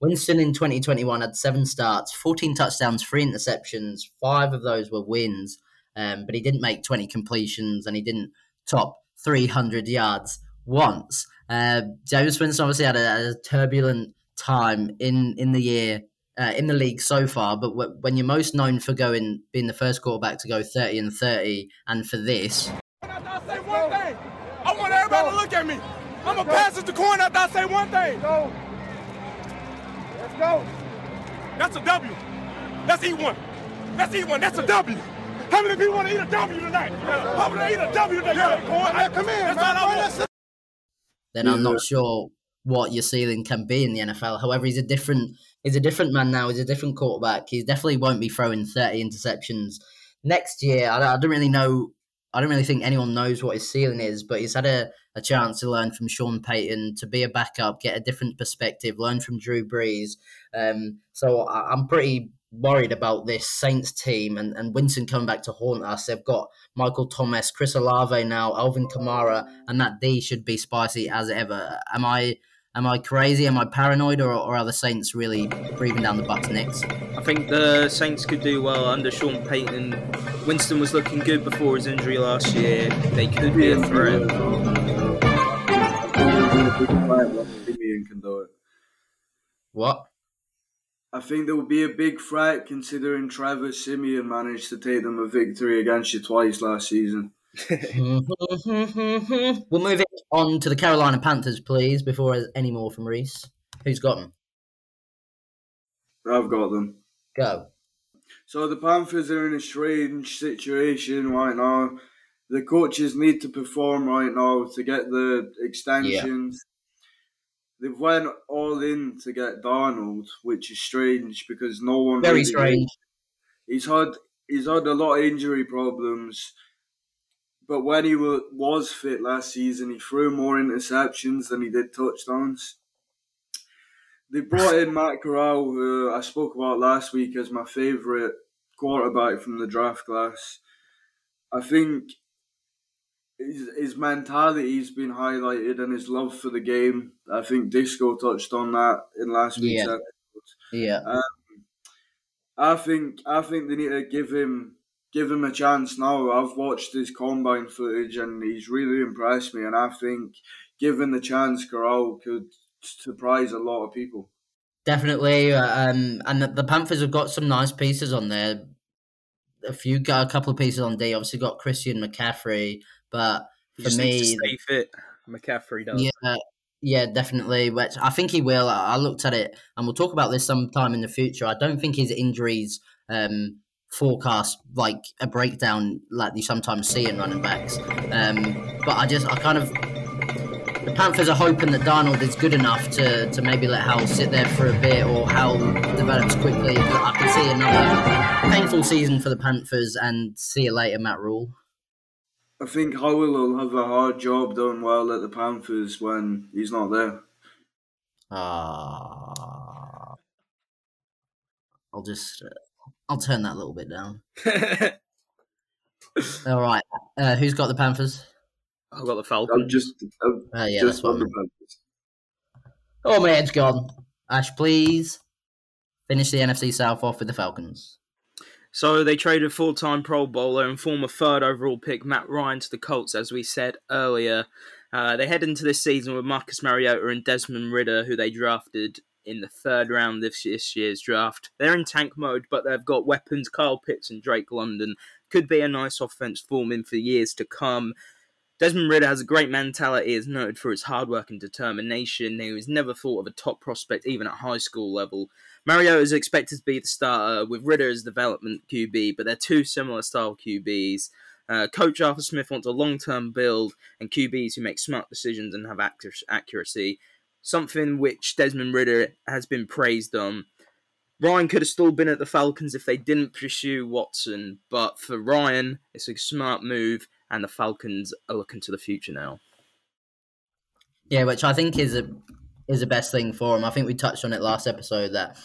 Winston in 2021 had seven starts, 14 touchdowns, three interceptions. Five of those were wins, um, but he didn't make 20 completions and he didn't top 300 yards once. Uh, Jameis Winston obviously had a, a turbulent time in, in the year, uh, in the league so far, but w- when you're most known for going being the first quarterback to go 30 and 30, and for this, After I say one thing, I want everybody to look at me. I'm a pass it to corner after I say one thing. Go. Let's go. That's a W. That's E1. That's E1. That's a W. How many people want to eat a W tonight? How many eat a W tonight? Yeah. Come in, That's all I want. then I'm not sure what your ceiling can be in the NFL. However, he's a different he's a different man now. He's a different quarterback. He definitely won't be throwing 30 interceptions next year. I, don't- I don't really know. I don't really think anyone knows what his ceiling is, but he's had a, a chance to learn from Sean Payton, to be a backup, get a different perspective, learn from Drew Brees. Um, so I, I'm pretty worried about this Saints team and, and Winston coming back to haunt us. They've got Michael Thomas, Chris Olave now, Alvin Kamara, and that D should be spicy as ever. Am I am I crazy? Am I paranoid, or, or are the Saints really breathing down the Bucs' necks? I think the Saints could do well under Sean Payton. Winston was looking good before his injury last year. They could be a threat. Siemian can do it. What? I think there will be a big threat considering Trevor Siemian managed to take them a victory against you twice last season. Mm-hmm. we'll move it on to the Carolina Panthers, please, before there's any more from Reese. Who's got them? I've got them. Go. So the Panthers are in a strange situation right now. The coaches need to perform right now to get the extensions. They've went all in to get Darnold, which is strange because no one Very really- strange. He's had he's had a lot of injury problems, but when he wa- was fit last season, he threw more interceptions than he did touchdowns. They brought in Matt Corral, who I spoke about last week as my favourite quarterback from the draft class. I think his, his mentality's been highlighted and his love for the game. I think Disco touched on that in last week's Yeah. episode. Yeah. Um, I think I think they need to give him give him a chance now. I've watched his combine footage and he's really impressed me. And I think given the chance, Corral could surprise a lot of people. Definitely, uh, um, and the, the Panthers have got some nice pieces on there. A few, got a couple of pieces on D. Obviously, got Christian McCaffrey, but for just needs to me, stay fit. McCaffrey does. yeah, yeah, definitely. Which I think he will. I I looked at it, and we'll talk about this sometime in the future. I don't think his injuries um, forecast like a breakdown like you sometimes see in running backs. Um, but I just, I kind of, the Panthers are hoping that Darnold is good enough to, to maybe let Howell sit there for a bit, or Howell develops quickly. I can see another painful season for the Panthers, and see you later, Matt Rhule. I think Howell will have a hard job doing well at the Panthers when he's not there. Ah, I'll just, uh, I'll turn that a little bit down. All right, uh, who's got the Panthers? I've got the I'm Falcons. just, I'm Uh, yeah, just that's what on the. Panthers. Oh, my head's gone. Ash, please finish the NFC South off with the Falcons. So they traded full-time Pro Bowler and former third overall pick Matt Ryan to the Colts, as we said earlier. Uh, they head into this season with Marcus Mariota and Desmond Ridder, who they drafted in the third round of this year's draft. They're in tank mode, but they've got weapons. Kyle Pitts and Drake London could be a nice offense forming for years to come. Desmond Ridder has a great mentality, is noted for his hard work and determination. He was never thought of a top prospect, even at high school level. Mario is expected to be the starter with Ridder as development QB, but they're two similar style QBs. Uh, Coach Arthur Smith wants a long term build and QBs who make smart decisions and have accuracy, something which Desmond Ridder has been praised on. Ryan could have still been at the Falcons if they didn't pursue Watson, but for Ryan, it's a smart move, and the Falcons are looking to the future now. Yeah, which I think is a is the best thing for them. I think we touched on it last episode that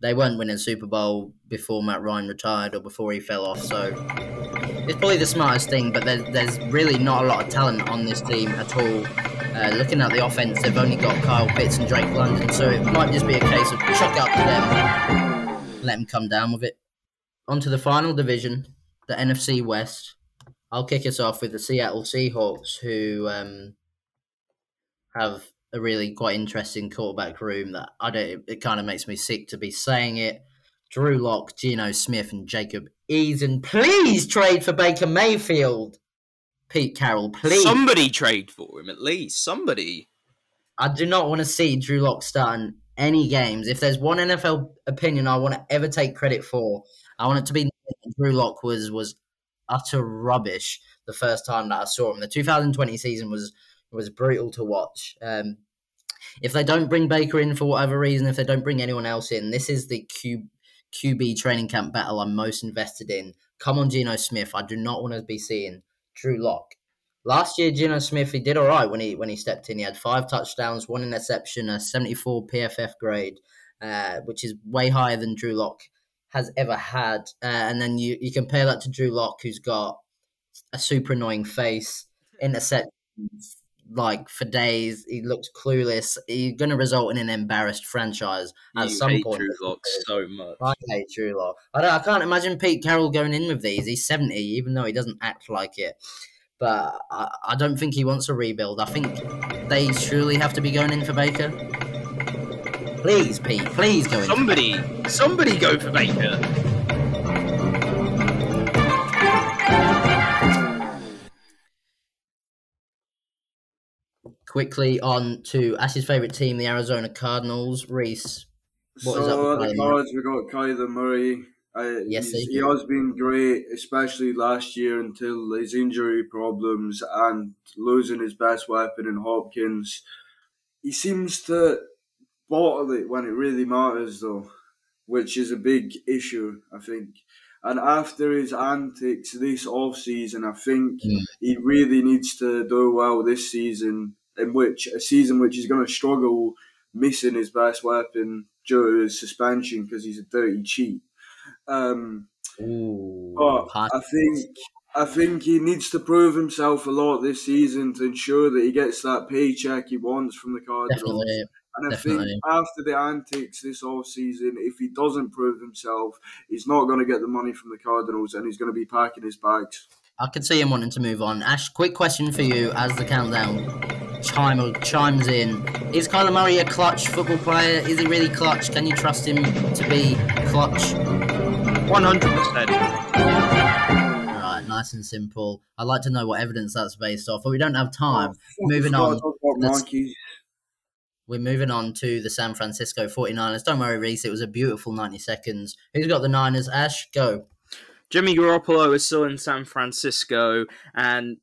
they weren't winning Super Bowl before Matt Ryan retired or before he fell off. So it's probably the smartest thing. But there's there's really not a lot of talent on this team at all. Uh, looking at the offense, they've only got Kyle Pitts and Drake London, so it might just be a case of chuck up to them, let them come down with it. On to the final division, the NFC West. I'll kick us off with the Seattle Seahawks, who um, have a really quite interesting quarterback room that I don't. It, it kind of makes me sick to be saying it. Drew Lock, Geno Smith, and Jacob Eason. Please trade for Baker Mayfield. Pete Carroll, please. Somebody trade for him, at least. Somebody. I do not want to see Drew Lock starting any games. If there's one NFL opinion I want to ever take credit for, I want it to be Drew Lock was was utter rubbish the first time that I saw him. The 2020 season was was brutal to watch. Um, if they don't bring Baker in for whatever reason, if they don't bring anyone else in, this is the Q, QB training camp battle I'm most invested in. Come on, Geno Smith. I do not want to be seeing Drew Lock. Last year, Geno Smith he did all right when he when he stepped in. He had five touchdowns, one interception, a 74 PFF grade, uh, which is way higher than Drew Lock has ever had. Uh, and then you, you compare that to Drew Lock, who's got a super annoying face, interceptions like for days. He looks clueless. He's going to result in an embarrassed franchise at you some hate point. Drew Lock so much. I hate Drew Lock. I, don't, I can't imagine Pete Carroll going in with these. He's 70, even though he doesn't act like it. But I, I don't think he wants a rebuild. I think they truly have to be going in for Baker. Please, Pete, please go in. for Somebody, somebody go for Baker. Quickly on to Ash's favourite team, the Arizona Cardinals. Rhys, What is up so with at the cards, we got Kyler Murray. Uh, Yes, he has been great, especially last year until his injury problems and losing his best weapon in Hopkins. He seems to bottle it when it really matters, though, which is a big issue, I think. And after his antics this off season, I think Mm. he really needs to do well this season, in which a season which he's going to struggle missing his best weapon due to his suspension because he's a dirty cheat. Um, Ooh, but I think I think he needs to prove himself a lot this season to ensure that he gets that paycheck he wants from the Cardinals. definitely. And I definitely. think after the antics this off season, if he doesn't prove himself, he's not going to get the money from the Cardinals, and he's going to be packing his bags. I could see him wanting to move on. Ash, quick question for you as the countdown chime, or chimes in. Is Kyler Murray a clutch football player? Is he really clutch? Can you trust him to be clutch? One hundred percent. Right, nice and simple. I'd like to know what evidence that's based off, but we don't have time. Oh, Moving on. to talk about Let's- monkeys. We're moving on to the San Francisco 49ers. Don't worry, Rhys, it was a beautiful 90 seconds. Who's got the Niners? Ash, go. Jimmy Garoppolo is still in San Francisco, and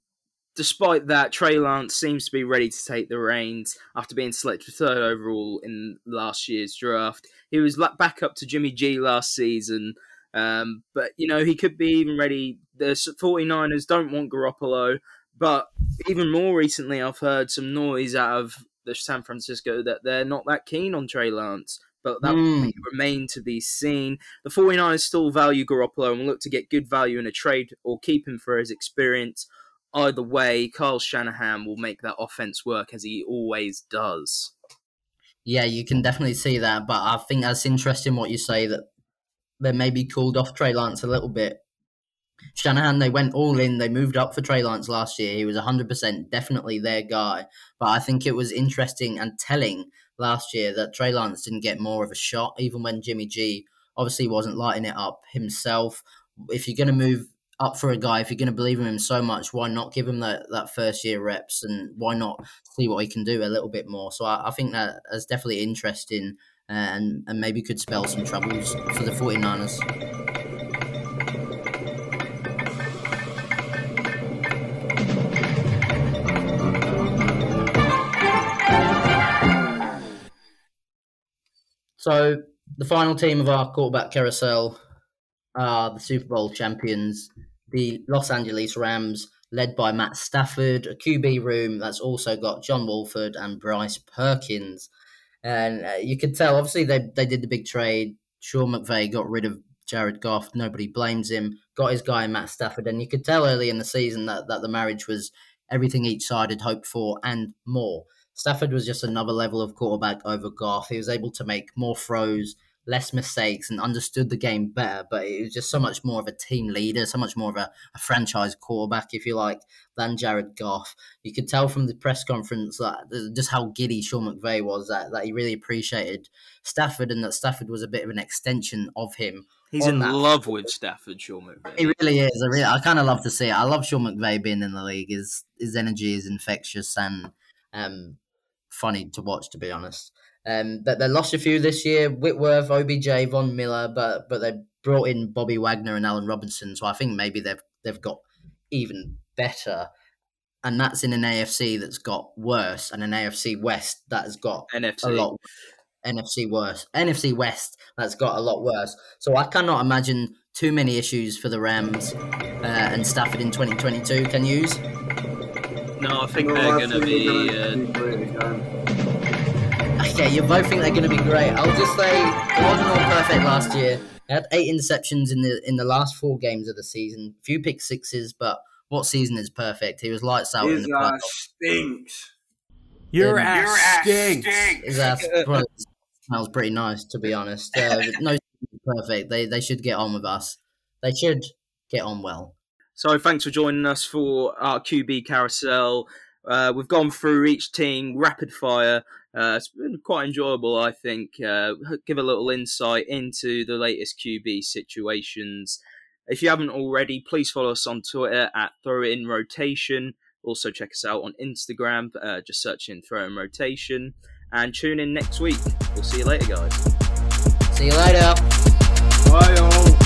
despite that, Trey Lance seems to be ready to take the reins after being selected third overall in last year's draft. He was back up to Jimmy G last season, um, but you know he could be even ready. The 49ers don't want Garoppolo, but even more recently, I've heard some noise out of the San Francisco that they're not that keen on Trey Lance. But that will remain to be seen. The 49ers still value Garoppolo and will look to get good value in a trade or keep him for his experience. Either way, Carl Shanahan will make that offense work as he always does. Yeah, you can definitely see that, but I think that's interesting what you say that they maybe cooled off Trey Lance a little bit. Shanahan, they went all in. They moved up for Trey Lance last year. He was 100% definitely their guy. But I think it was interesting and telling last year that Trey Lance didn't get more of a shot, even when Jimmy G obviously wasn't lighting it up himself. If you're going to move up for a guy, if you're going to believe in him so much, why not give him that, that first year reps and why not see what he can do a little bit more? So I, I think that is definitely interesting uh, and, and maybe could spell some troubles for the 49ers. So the final team of our quarterback carousel are the Super Bowl champions, the Los Angeles Rams, led by Matt Stafford, a QB room that's also got John Wolford and Bryce Perkins. And uh, you could tell, obviously, they, they did the big trade. Sean McVay got rid of Jared Goff. Nobody blames him. Got his guy, Matt Stafford. And you could tell early in the season that, that the marriage was everything each side had hoped for and more. Stafford was just another level of quarterback over Goff. He was able to make more throws, less mistakes, and understood the game better. But it was just so much more of a team leader, so much more of a, a franchise quarterback, if you like, than Jared Goff. You could tell from the press conference that just how giddy Sean McVay was, that, that he really appreciated Stafford and that Stafford was a bit of an extension of him. He's in that- love with Stafford, Sean McVay. He really is. I, really, I kind of love to see it. I love Sean McVay being in the league. His his energy is infectious and um, funny to watch, to be honest. Um, but they lost a few this year: Whitworth, OBJ, Von Miller, but but they brought in Bobby Wagner and Allen Robinson. So I think maybe they've they've got even better. And that's in an AFC that's got worse, and an AFC West that has got NFC. a lot NFC worse. NFC West that's got a lot worse. So I cannot imagine too many issues for the Rams uh, and Stafford in 2022. Can you? No, I think No, they're going to be. Uh, Okay, you both think they're going to be great. I'll just say it wasn't all perfect last year. They had eight interceptions in the in the last four games of the season. Few pick sixes, but what season is perfect? He was lights out in His the ass playoffs. stinks. Your Um, ass stinks. His ass probably smells pretty nice, to be honest. Uh, no, perfect. They they should get on with us. They should get on well. So thanks for joining us for our QB carousel. Uh, we've gone through each team rapid fire. Uh, it's been quite enjoyable, I think. Uh, give a little insight into the latest QB situations. If you haven't already, please follow us on Twitter at Throw In Rotation. Also check us out on Instagram. Uh, just search in Throw In Rotation. And tune in next week. We'll see you later, guys. See you later. Bye all.